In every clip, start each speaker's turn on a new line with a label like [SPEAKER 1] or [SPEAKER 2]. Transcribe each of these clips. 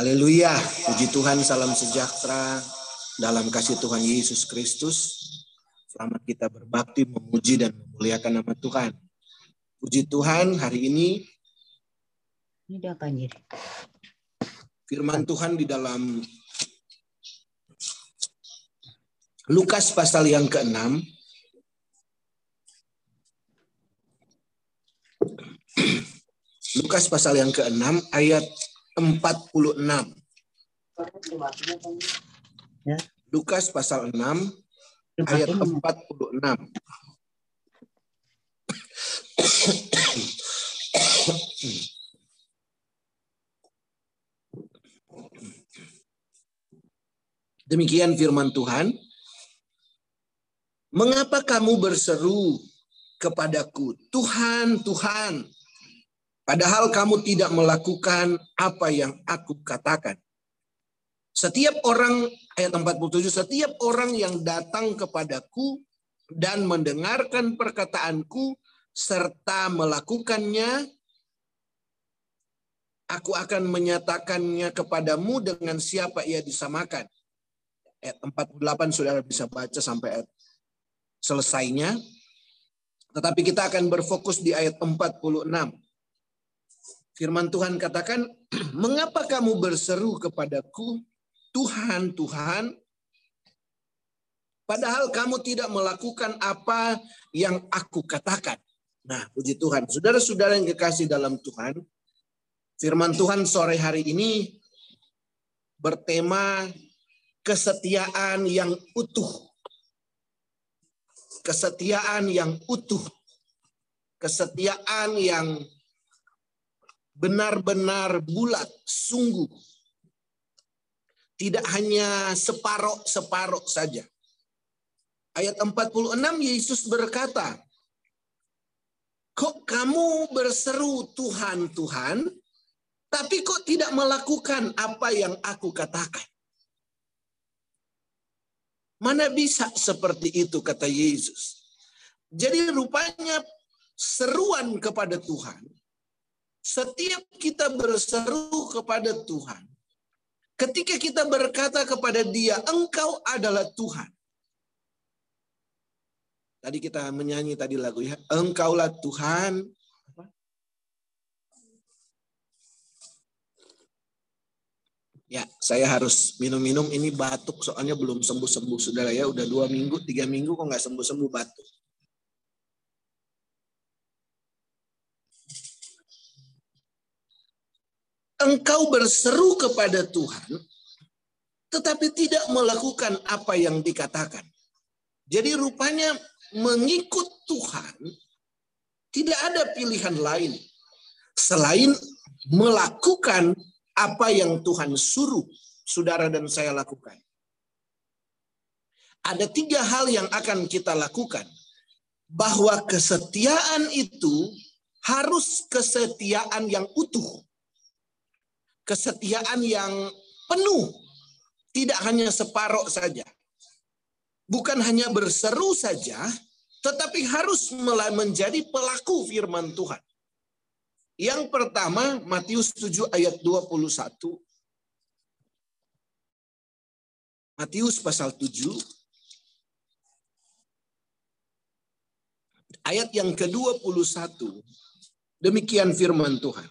[SPEAKER 1] Haleluya, puji Tuhan, salam sejahtera dalam kasih Tuhan Yesus Kristus. Selamat kita berbakti, memuji dan memuliakan nama Tuhan. Puji Tuhan, hari ini firman Tuhan di dalam Lukas pasal yang ke-6 Lukas pasal yang ke-6 ayat 46. Ya. Lukas pasal 6 ayat 46. Demikian firman Tuhan. Mengapa kamu berseru kepadaku, Tuhan, Tuhan, Padahal kamu tidak melakukan apa yang aku katakan. Setiap orang, ayat 47, setiap orang yang datang kepadaku dan mendengarkan perkataanku serta melakukannya, aku akan menyatakannya kepadamu dengan siapa ia disamakan. Ayat 48 saudara bisa baca sampai ayat selesainya. Tetapi kita akan berfokus di ayat 46. Firman Tuhan katakan, mengapa kamu berseru kepadaku, Tuhan, Tuhan, padahal kamu tidak melakukan apa yang aku katakan. Nah, puji Tuhan. Saudara-saudara yang kekasih dalam Tuhan, firman Tuhan sore hari ini bertema kesetiaan yang utuh. Kesetiaan yang utuh. Kesetiaan yang benar-benar bulat, sungguh. Tidak hanya separoh-separoh saja. Ayat 46 Yesus berkata, Kok kamu berseru Tuhan, Tuhan, tapi kok tidak melakukan apa yang aku katakan? Mana bisa seperti itu kata Yesus. Jadi rupanya seruan kepada Tuhan setiap kita berseru kepada Tuhan, ketika kita berkata kepada Dia, "Engkau adalah Tuhan." Tadi kita menyanyi tadi lagu ya, "Engkaulah Tuhan." Ya, saya harus minum-minum ini batuk soalnya belum sembuh-sembuh saudara ya. Udah dua minggu, tiga minggu kok nggak sembuh-sembuh batuk. Engkau berseru kepada Tuhan, tetapi tidak melakukan apa yang dikatakan. Jadi rupanya mengikut Tuhan tidak ada pilihan lain selain melakukan apa yang Tuhan suruh saudara dan saya lakukan. Ada tiga hal yang akan kita lakukan. Bahwa kesetiaan itu harus kesetiaan yang utuh kesetiaan yang penuh, tidak hanya separoh saja. Bukan hanya berseru saja, tetapi harus menjadi pelaku firman Tuhan. Yang pertama, Matius 7 ayat 21. Matius pasal 7 ayat yang ke-21. Demikian firman Tuhan.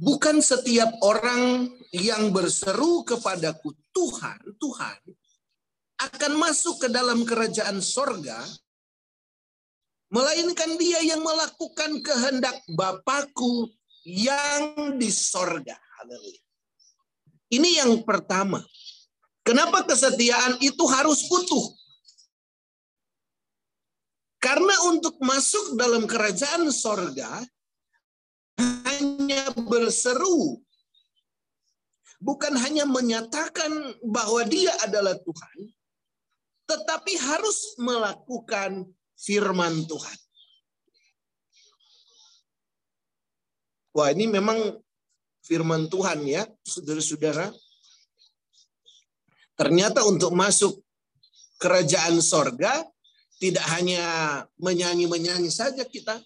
[SPEAKER 1] Bukan setiap orang yang berseru kepadaku Tuhan, Tuhan, akan masuk ke dalam kerajaan sorga, melainkan dia yang melakukan kehendak Bapakku yang di sorga. Ini yang pertama. Kenapa kesetiaan itu harus utuh? Karena untuk masuk dalam kerajaan sorga, berseru, bukan hanya menyatakan bahwa Dia adalah Tuhan, tetapi harus melakukan firman Tuhan. Wah, ini memang firman Tuhan ya, saudara-saudara. Ternyata untuk masuk kerajaan sorga, tidak hanya menyanyi-menyanyi saja kita,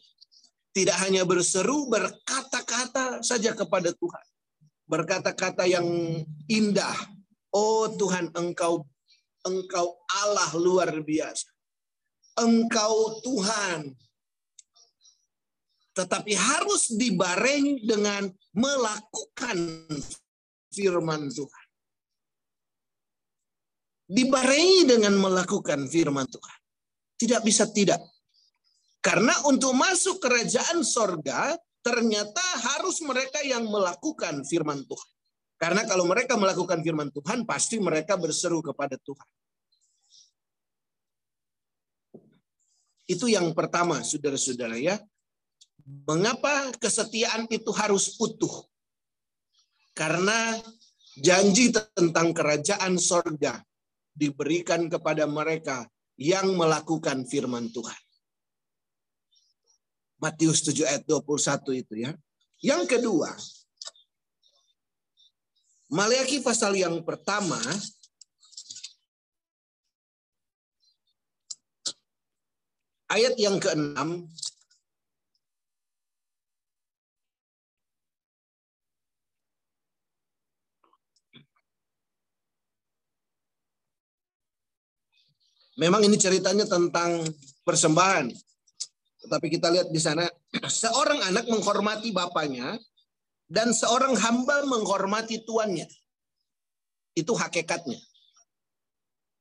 [SPEAKER 1] tidak hanya berseru, berkata-kata saja kepada Tuhan. berkata-kata yang indah. Oh Tuhan, Engkau Engkau Allah luar biasa. Engkau Tuhan. Tetapi harus dibarengi dengan melakukan firman Tuhan. Dibarengi dengan melakukan firman Tuhan. Tidak bisa tidak. Karena untuk masuk kerajaan sorga, ternyata harus mereka yang melakukan firman Tuhan. Karena kalau mereka melakukan firman Tuhan, pasti mereka berseru kepada Tuhan. Itu yang pertama, saudara-saudara ya. Mengapa kesetiaan itu harus utuh? Karena janji tentang kerajaan sorga diberikan kepada mereka yang melakukan firman Tuhan. Matius 7 ayat 21 itu ya. Yang kedua, Maliaki pasal yang pertama ayat yang keenam Memang ini ceritanya tentang persembahan. Tetapi kita lihat di sana, seorang anak menghormati bapaknya dan seorang hamba menghormati tuannya. Itu hakikatnya.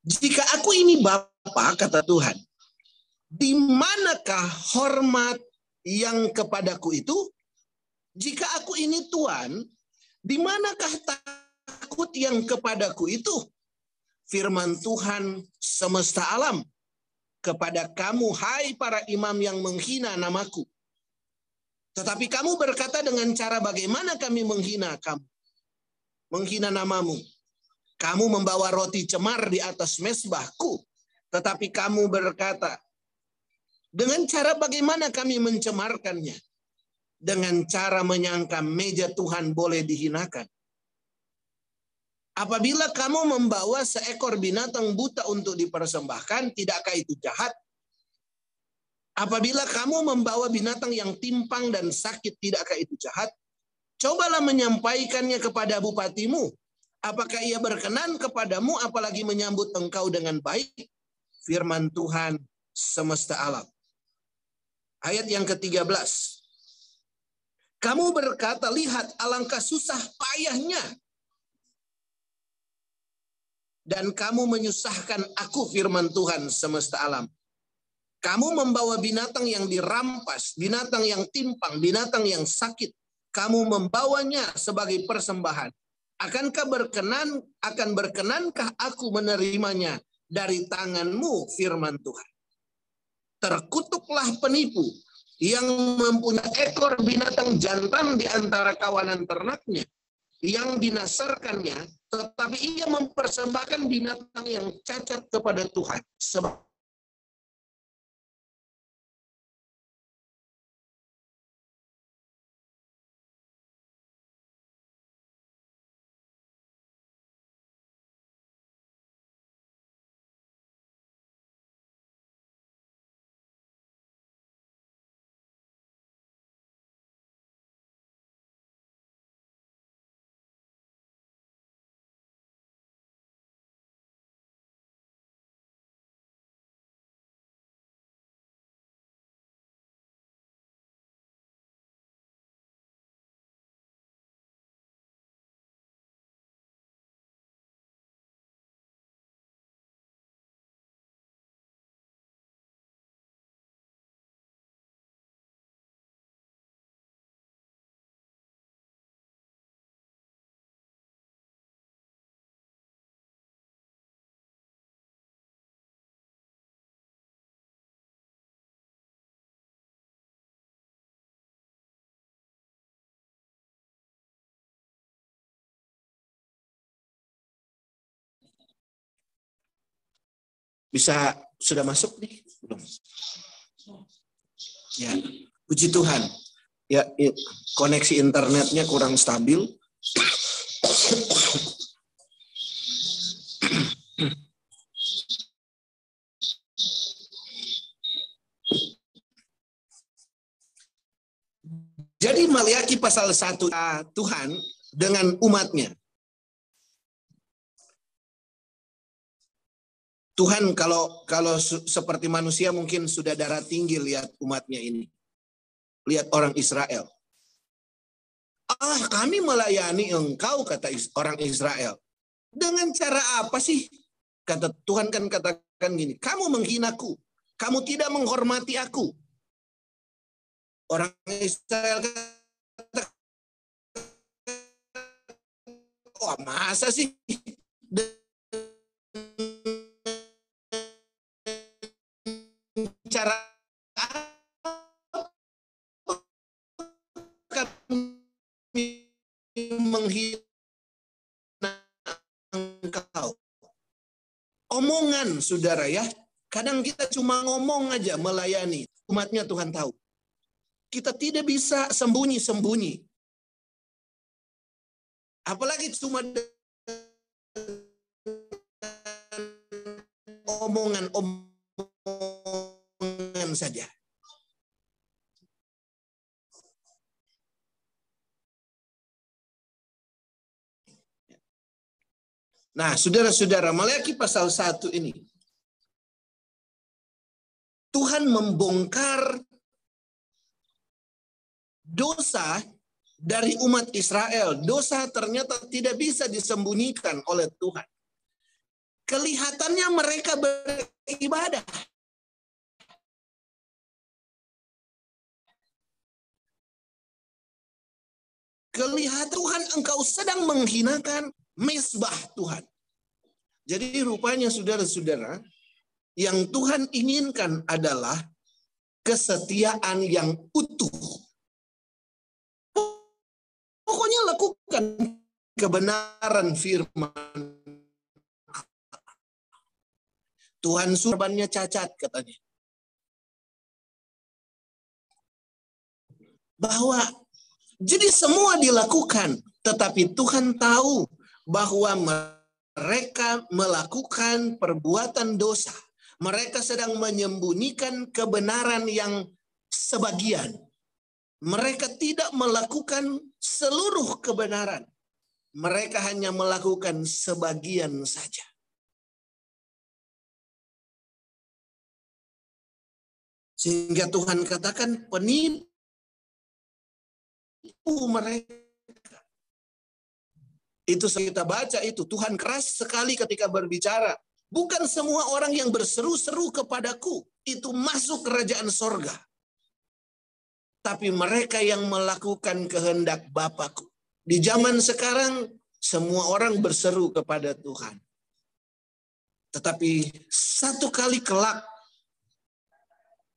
[SPEAKER 1] Jika aku ini Bapak, kata Tuhan, di manakah hormat yang kepadaku itu? Jika aku ini Tuhan, di manakah takut yang kepadaku itu? Firman Tuhan semesta alam kepada kamu, hai para imam yang menghina namaku. Tetapi kamu berkata dengan cara bagaimana kami menghina kamu? Menghina namamu. Kamu membawa roti cemar di atas mesbahku. Tetapi kamu berkata, dengan cara bagaimana kami mencemarkannya? Dengan cara menyangka meja Tuhan boleh dihinakan. Apabila kamu membawa seekor binatang buta untuk dipersembahkan, tidakkah itu jahat? Apabila kamu membawa binatang yang timpang dan sakit, tidakkah itu jahat? Cobalah menyampaikannya kepada bupatimu. Apakah ia berkenan kepadamu apalagi menyambut engkau dengan baik? Firman Tuhan semesta alam. Ayat yang ke-13. Kamu berkata, lihat alangkah susah payahnya. Dan kamu menyusahkan aku firman Tuhan semesta alam. Kamu membawa binatang yang dirampas, binatang yang timpang, binatang yang sakit. Kamu membawanya sebagai persembahan. Akankah berkenan, akan berkenankah aku menerimanya dari tanganmu, firman Tuhan. Terkutuklah penipu yang mempunyai ekor binatang jantan di antara kawanan ternaknya yang dinasarkannya, tetapi ia mempersembahkan binatang yang cacat kepada Tuhan. Sebab Bisa sudah masuk nih? Belum. Ya, puji Tuhan. Ya, koneksi internetnya kurang stabil. Jadi Maliaki pasal 1 Tuhan dengan umatnya. Tuhan kalau kalau seperti manusia mungkin sudah darah tinggi lihat umatnya ini. Lihat orang Israel. Ah, kami melayani engkau kata orang Israel. Dengan cara apa sih? Kata Tuhan kan katakan gini, kamu menghinaku, kamu tidak menghormati aku. Orang Israel kata, oh masa sih saudara ya. Kadang kita cuma ngomong aja melayani. Umatnya Tuhan tahu. Kita tidak bisa sembunyi-sembunyi. Apalagi cuma omongan-omongan saja. Nah, saudara-saudara, Maliaki pasal 1 ini. Tuhan membongkar dosa dari umat Israel. Dosa ternyata tidak bisa disembunyikan oleh Tuhan. Kelihatannya mereka beribadah. Kelihatan Tuhan engkau sedang menghinakan mesbah Tuhan. Jadi rupanya saudara-saudara, yang Tuhan inginkan adalah kesetiaan yang utuh. Pokoknya lakukan kebenaran firman. Tuhan surbannya cacat katanya. Bahwa jadi semua dilakukan, tetapi Tuhan tahu bahwa mereka melakukan perbuatan dosa. Mereka sedang menyembunyikan kebenaran yang sebagian. Mereka tidak melakukan seluruh kebenaran. Mereka hanya melakukan sebagian saja. Sehingga Tuhan katakan penipu mereka itu kita baca itu Tuhan keras sekali ketika berbicara. Bukan semua orang yang berseru-seru kepadaku itu masuk kerajaan sorga. Tapi mereka yang melakukan kehendak Bapakku. Di zaman sekarang semua orang berseru kepada Tuhan. Tetapi satu kali kelak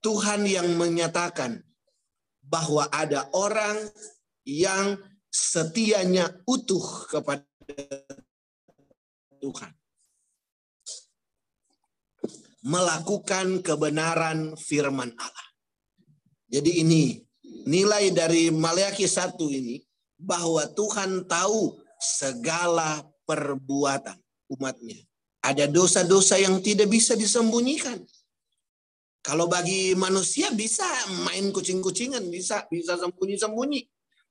[SPEAKER 1] Tuhan yang menyatakan bahwa ada orang yang setianya utuh kepada Tuhan. Melakukan kebenaran firman Allah. Jadi ini nilai dari Maleakhi 1 ini bahwa Tuhan tahu segala perbuatan umatnya. Ada dosa-dosa yang tidak bisa disembunyikan. Kalau bagi manusia bisa main kucing-kucingan, bisa bisa sembunyi-sembunyi.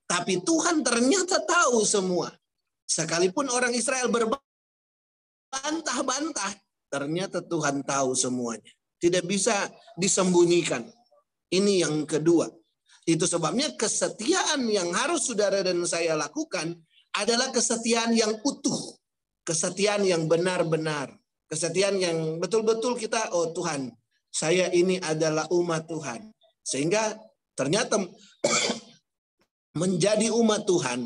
[SPEAKER 1] Tapi Tuhan ternyata tahu semua. Sekalipun orang Israel berbantah-bantah, ternyata Tuhan tahu semuanya. Tidak bisa disembunyikan. Ini yang kedua. Itu sebabnya kesetiaan yang harus saudara dan saya lakukan adalah kesetiaan yang utuh. Kesetiaan yang benar-benar. Kesetiaan yang betul-betul kita, oh Tuhan, saya ini adalah umat Tuhan. Sehingga ternyata menjadi umat Tuhan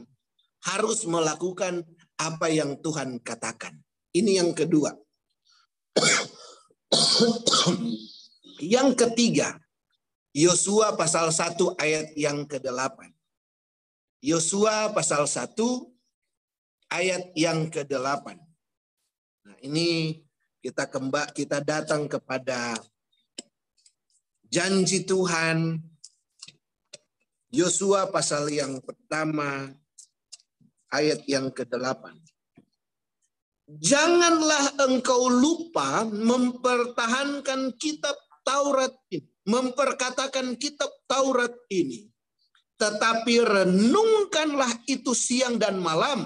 [SPEAKER 1] harus melakukan apa yang Tuhan katakan. Ini yang kedua. yang ketiga, Yosua pasal 1 ayat yang ke-8. Yosua pasal 1 ayat yang ke-8. Nah, ini kita kembali kita datang kepada janji Tuhan Yosua pasal yang pertama ayat yang ke-8. Janganlah engkau lupa mempertahankan kitab Taurat ini, memperkatakan kitab Taurat ini. tetapi renungkanlah itu siang dan malam.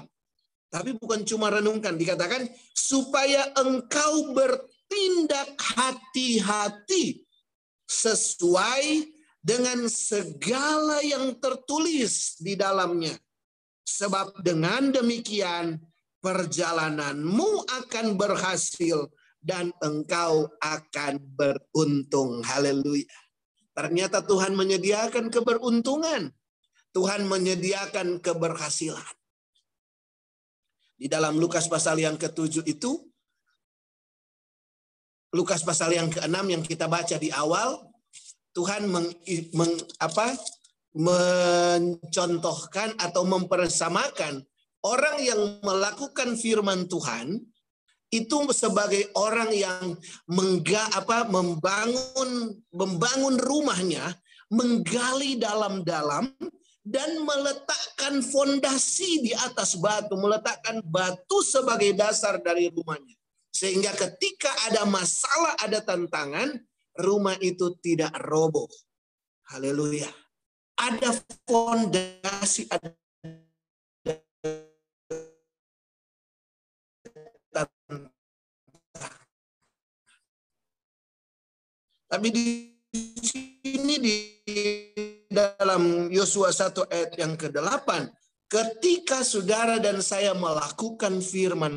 [SPEAKER 1] Tapi bukan cuma renungkan, dikatakan supaya engkau bertindak hati-hati sesuai dengan segala yang tertulis di dalamnya. Sebab dengan demikian perjalananmu akan berhasil dan engkau akan beruntung. Haleluya. Ternyata Tuhan menyediakan keberuntungan Tuhan menyediakan keberhasilan. Di dalam Lukas pasal yang ketujuh itu, Lukas pasal yang keenam yang kita baca di awal, Tuhan meng, meng, apa, mencontohkan atau mempersamakan orang yang melakukan firman Tuhan itu sebagai orang yang mengga, apa, membangun membangun rumahnya, menggali dalam-dalam dan meletakkan fondasi di atas batu, meletakkan batu sebagai dasar dari rumahnya. Sehingga ketika ada masalah, ada tantangan, rumah itu tidak roboh. Haleluya. Ada fondasi, ada Tapi di sini di dalam Yosua 1 ayat yang ke-8, ketika saudara dan saya melakukan firman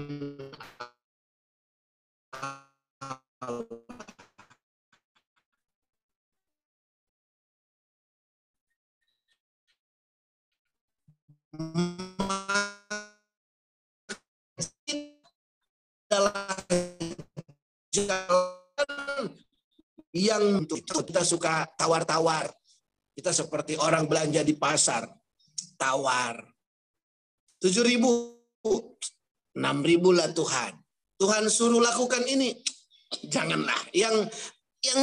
[SPEAKER 1] yang kita suka tawar-tawar kita seperti orang belanja di pasar, tawar. Tujuh ribu, enam ribu lah Tuhan. Tuhan suruh lakukan ini, janganlah. Yang yang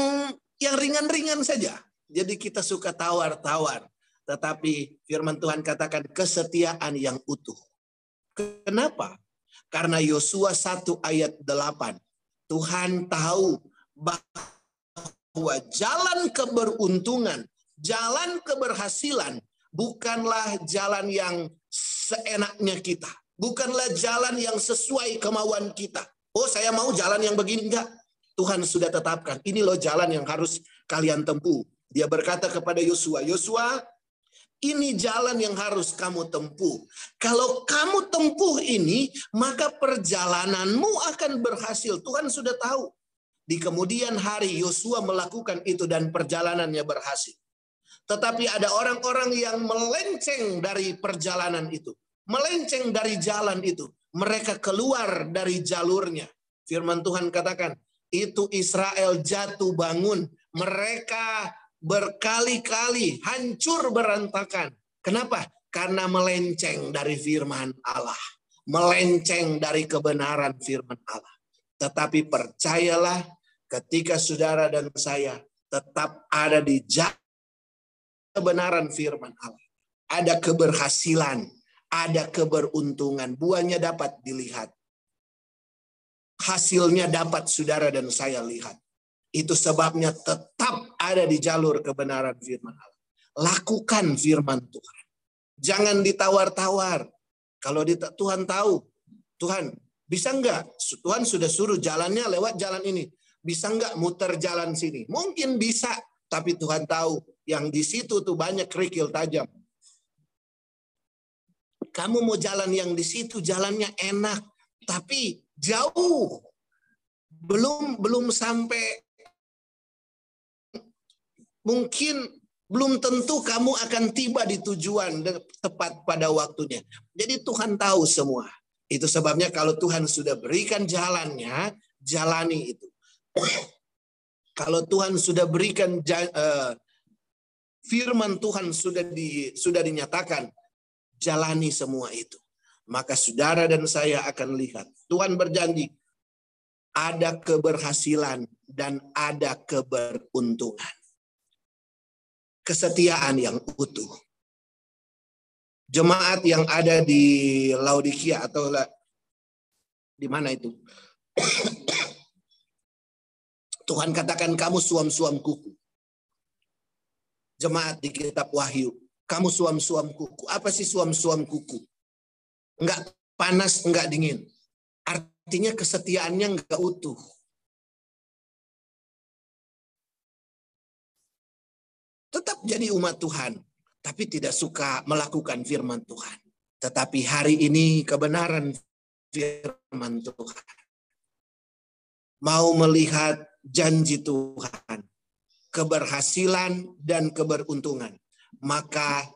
[SPEAKER 1] yang ringan-ringan saja. Jadi kita suka tawar-tawar. Tetapi firman Tuhan katakan kesetiaan yang utuh. Kenapa? Karena Yosua 1 ayat 8. Tuhan tahu bahwa jalan keberuntungan Jalan keberhasilan bukanlah jalan yang seenaknya kita. Bukanlah jalan yang sesuai kemauan kita. Oh saya mau jalan yang begini. Enggak. Tuhan sudah tetapkan. Ini loh jalan yang harus kalian tempuh. Dia berkata kepada Yosua, Yosua, ini jalan yang harus kamu tempuh. Kalau kamu tempuh ini, maka perjalananmu akan berhasil. Tuhan sudah tahu. Di kemudian hari Yosua melakukan itu dan perjalanannya berhasil. Tetapi ada orang-orang yang melenceng dari perjalanan itu. Melenceng dari jalan itu. Mereka keluar dari jalurnya. Firman Tuhan katakan, itu Israel jatuh bangun. Mereka berkali-kali hancur berantakan. Kenapa? Karena melenceng dari firman Allah. Melenceng dari kebenaran firman Allah. Tetapi percayalah ketika saudara dan saya tetap ada di jalan kebenaran firman Allah. Ada keberhasilan, ada keberuntungan, buahnya dapat dilihat. Hasilnya dapat saudara dan saya lihat. Itu sebabnya tetap ada di jalur kebenaran firman Allah. Lakukan firman Tuhan. Jangan ditawar-tawar. Kalau Tuhan tahu, Tuhan bisa enggak? Tuhan sudah suruh jalannya lewat jalan ini. Bisa enggak muter jalan sini? Mungkin bisa, tapi Tuhan tahu yang di situ tuh banyak kerikil tajam. Kamu mau jalan yang di situ jalannya enak, tapi jauh. Belum belum sampai mungkin belum tentu kamu akan tiba di tujuan tepat pada waktunya. Jadi Tuhan tahu semua. Itu sebabnya kalau Tuhan sudah berikan jalannya, jalani itu. Kalau Tuhan sudah berikan uh, firman Tuhan sudah di sudah dinyatakan, jalani semua itu. Maka saudara dan saya akan lihat Tuhan berjanji ada keberhasilan dan ada keberuntungan. Kesetiaan yang utuh. Jemaat yang ada di Laodikia atau di mana itu? Tuhan katakan kamu suam-suam kuku jemaat di kitab Wahyu. Kamu suam-suam kuku. Apa sih suam-suam kuku? Enggak panas, enggak dingin. Artinya kesetiaannya enggak utuh. Tetap jadi umat Tuhan, tapi tidak suka melakukan firman Tuhan. Tetapi hari ini kebenaran firman Tuhan. Mau melihat janji Tuhan, keberhasilan dan keberuntungan maka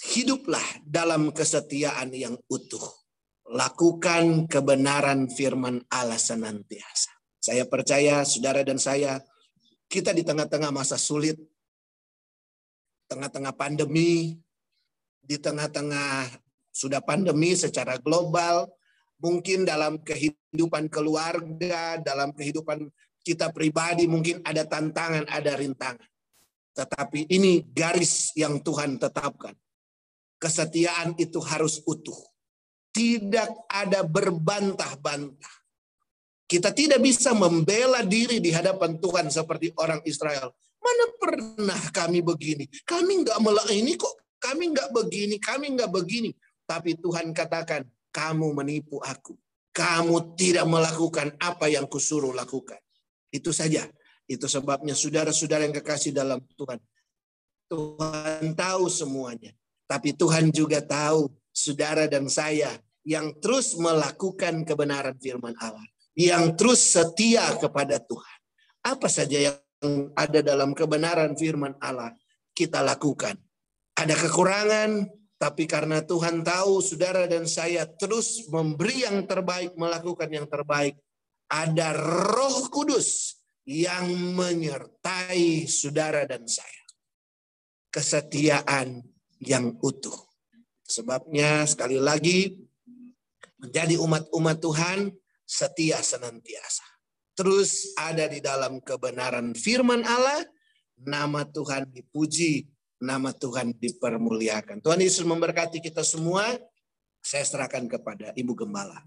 [SPEAKER 1] hiduplah dalam kesetiaan yang utuh. Lakukan kebenaran firman Allah senantiasa. Saya percaya saudara dan saya, kita di tengah-tengah masa sulit, tengah-tengah pandemi, di tengah-tengah sudah pandemi secara global, mungkin dalam kehidupan keluarga, dalam kehidupan kita pribadi mungkin ada tantangan, ada rintangan. Tetapi ini garis yang Tuhan tetapkan. Kesetiaan itu harus utuh. Tidak ada berbantah-bantah. Kita tidak bisa membela diri di hadapan Tuhan seperti orang Israel. Mana pernah kami begini? Kami nggak ini kok. Kami nggak begini, kami nggak begini. Tapi Tuhan katakan, kamu menipu aku. Kamu tidak melakukan apa yang kusuruh lakukan. Itu saja itu sebabnya saudara-saudara yang kekasih dalam Tuhan. Tuhan tahu semuanya. Tapi Tuhan juga tahu saudara dan saya yang terus melakukan kebenaran firman Allah. Yang terus setia kepada Tuhan. Apa saja yang ada dalam kebenaran firman Allah kita lakukan. Ada kekurangan, tapi karena Tuhan tahu saudara dan saya terus memberi yang terbaik, melakukan yang terbaik. Ada roh kudus yang menyertai saudara dan saya. Kesetiaan yang utuh. Sebabnya sekali lagi menjadi umat-umat Tuhan setia senantiasa. Terus ada di dalam kebenaran firman Allah, nama Tuhan dipuji, nama Tuhan dipermuliakan. Tuhan Yesus memberkati kita semua. Saya serahkan kepada Ibu Gembala.